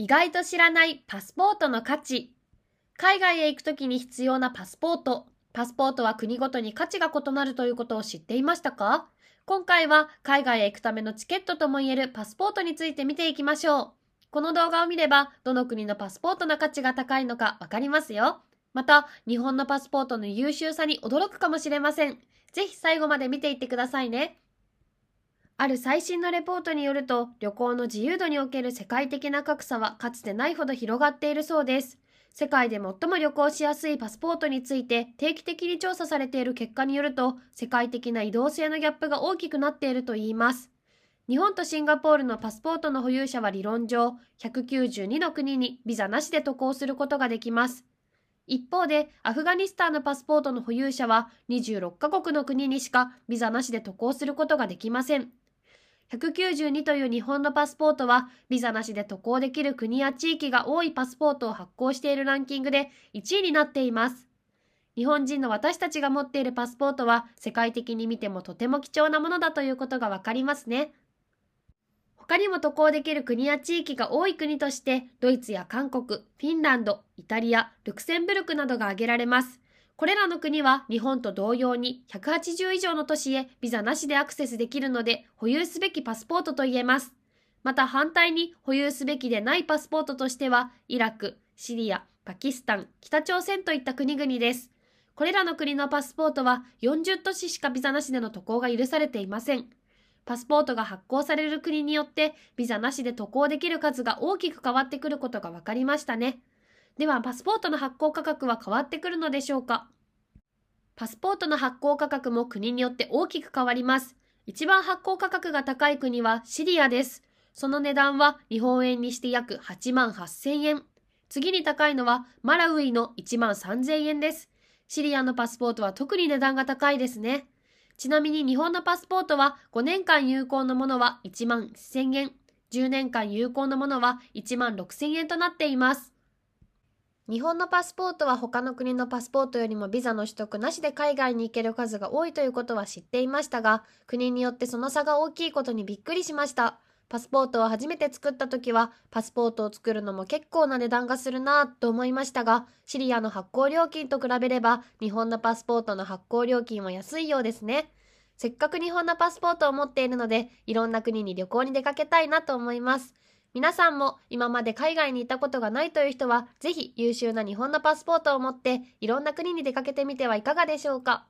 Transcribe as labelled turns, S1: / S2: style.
S1: 意外と知らないパスポートの価値。海外へ行くときに必要なパスポート。パスポートは国ごとに価値が異なるということを知っていましたか？今回は海外へ行くためのチケットともいえるパスポートについて見ていきましょう。この動画を見れば、どの国のパスポートの価値が高いのかわかりますよ。また、日本のパスポートの優秀さに驚くかもしれません。ぜひ最後まで見ていってくださいね。ある最新のレポートによると、旅行の自由度における世界的な格差はかつてないほど広がっているそうです。世界で最も旅行しやすいパスポートについて定期的に調査されている結果によると、世界的な移動性のギャップが大きくなっているといいます。日本とシンガポールのパスポートの保有者は理論上、192の国にビザなしで渡航することができます。一方で、アフガニスタンのパスポートの保有者は26カ国の国にしかビザなしで渡航することができません。192という日本のパスポートは、ビザなしで渡航できる国や地域が多いパスポートを発行しているランキングで1位になっています。日本人の私たちが持っているパスポートは、世界的に見てもとても貴重なものだということがわかりますね。他にも渡航できる国や地域が多い国として、ドイツや韓国、フィンランド、イタリア、ルクセンブルクなどが挙げられます。これらの国は日本と同様に180以上の都市へビザなしでアクセスできるので保有すべきパスポートと言えます。また反対に保有すべきでないパスポートとしてはイラク、シリア、パキスタン、北朝鮮といった国々です。これらの国のパスポートは40都市しかビザなしでの渡航が許されていません。パスポートが発行される国によってビザなしで渡航できる数が大きく変わってくることが分かりましたね。では、パスポートの発行価格は変わってくるのでしょうか？パスポートの発行価格も国によって大きく変わります。一番発行価格が高い国はシリアです。その値段は日本円にして約8万8000円。次に高いのはマラウイの1万3000円です。シリアのパスポートは特に値段が高いですね。ちなみに日本のパスポートは5年間有効のものは1万1000円。10年間有効のものは1万6000円となっています。日本のパスポートは他の国のパスポートよりもビザの取得なしで海外に行ける数が多いということは知っていましたが、国によってその差が大きいことにびっくりしました。パスポートを初めて作った時は、パスポートを作るのも結構な値段がするなぁと思いましたが、シリアの発行料金と比べれば、日本のパスポートの発行料金は安いようですね。せっかく日本のパスポートを持っているので、いろんな国に旅行に出かけたいなと思います。皆さんも今まで海外に行ったことがないという人は、ぜひ優秀な日本のパスポートを持っていろんな国に出かけてみてはいかがでしょうか？